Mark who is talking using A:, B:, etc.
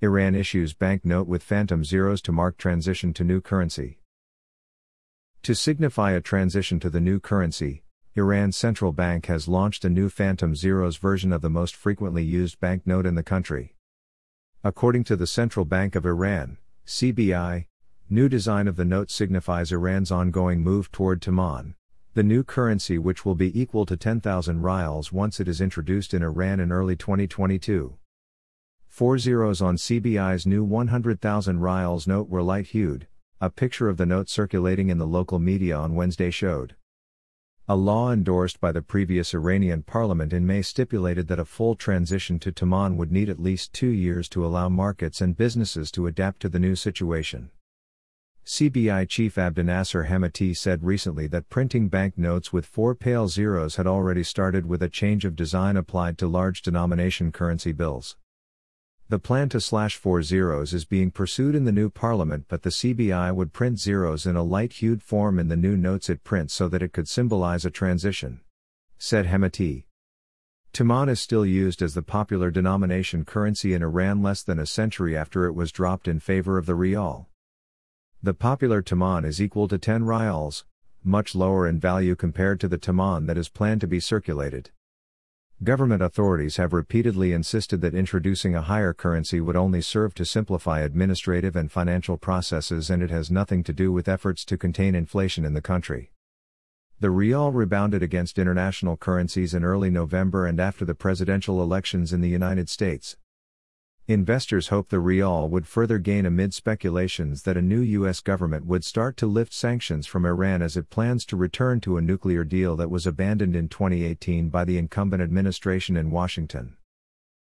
A: Iran issues banknote with phantom zeros to mark transition to new currency. To signify a transition to the new currency, Iran's central bank has launched a new phantom zeros version of the most frequently used banknote in the country. According to the Central Bank of Iran, CBI, new design of the note signifies Iran's ongoing move toward Toman, the new currency which will be equal to 10,000 rials once it is introduced in Iran in early 2022. Four zeros on CBI's new 100,000 rials note were light hued, a picture of the note circulating in the local media on Wednesday showed. A law endorsed by the previous Iranian parliament in May stipulated that a full transition to Toman would need at least two years to allow markets and businesses to adapt to the new situation. CBI chief Abdolnaser Hemmati said recently that printing banknotes with four pale zeros had already started with a change of design applied to large denomination currency bills. The plan to slash four zeros is being pursued in the new parliament, but the CBI would print zeros in a light hued form in the new notes it prints so that it could symbolize a transition. Said Hemmati. Toman is still used as the popular denomination currency in Iran less than a century after it was dropped in favor of the rial. The popular Toman is equal to 10 rials, much lower in value compared to the Toman that is planned to be circulated. Government authorities have repeatedly insisted that introducing a higher currency would only serve to simplify administrative and financial processes and it has nothing to do with efforts to contain inflation in the country. The rial rebounded against international currencies in early November and after the presidential elections in the United States. Investors hope the rial would further gain amid speculations that a new U.S. government would start to lift sanctions from Iran as it plans to return to a nuclear deal that was abandoned in 2018 by the incumbent administration in Washington.